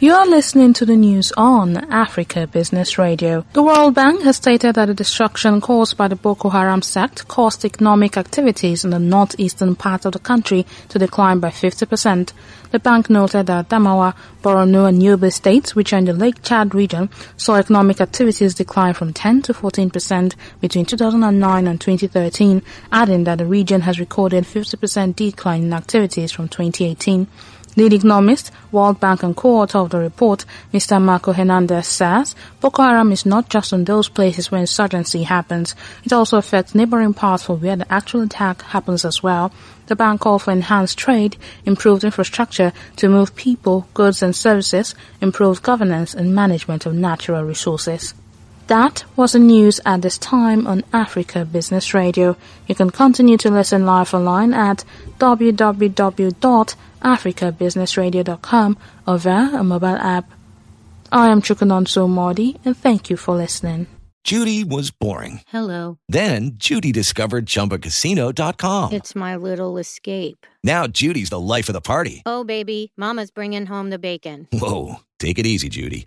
You are listening to the news on Africa Business Radio. The World Bank has stated that the destruction caused by the Boko Haram sect caused economic activities in the northeastern part of the country to decline by 50%. The bank noted that Adamawa, Borno and Yobe states, which are in the Lake Chad region, saw economic activities decline from 10 to 14% between 2009 and 2013, adding that the region has recorded 50% decline in activities from 2018. Lead economist, World Bank and co-author of the report, Mr. Marco Hernandez says, Boko Haram is not just in those places where insurgency happens. It also affects neighboring parts for where the actual attack happens as well. The bank called for enhanced trade, improved infrastructure to move people, goods and services, improved governance and management of natural resources. That was the news at this time on Africa Business Radio. You can continue to listen live online at www.africabusinessradio.com or via a mobile app. I am Chukwunonso Modi and thank you for listening. Judy was boring. Hello. Then Judy discovered ChumbaCasino.com. It's my little escape. Now Judy's the life of the party. Oh, baby, Mama's bringing home the bacon. Whoa, take it easy, Judy.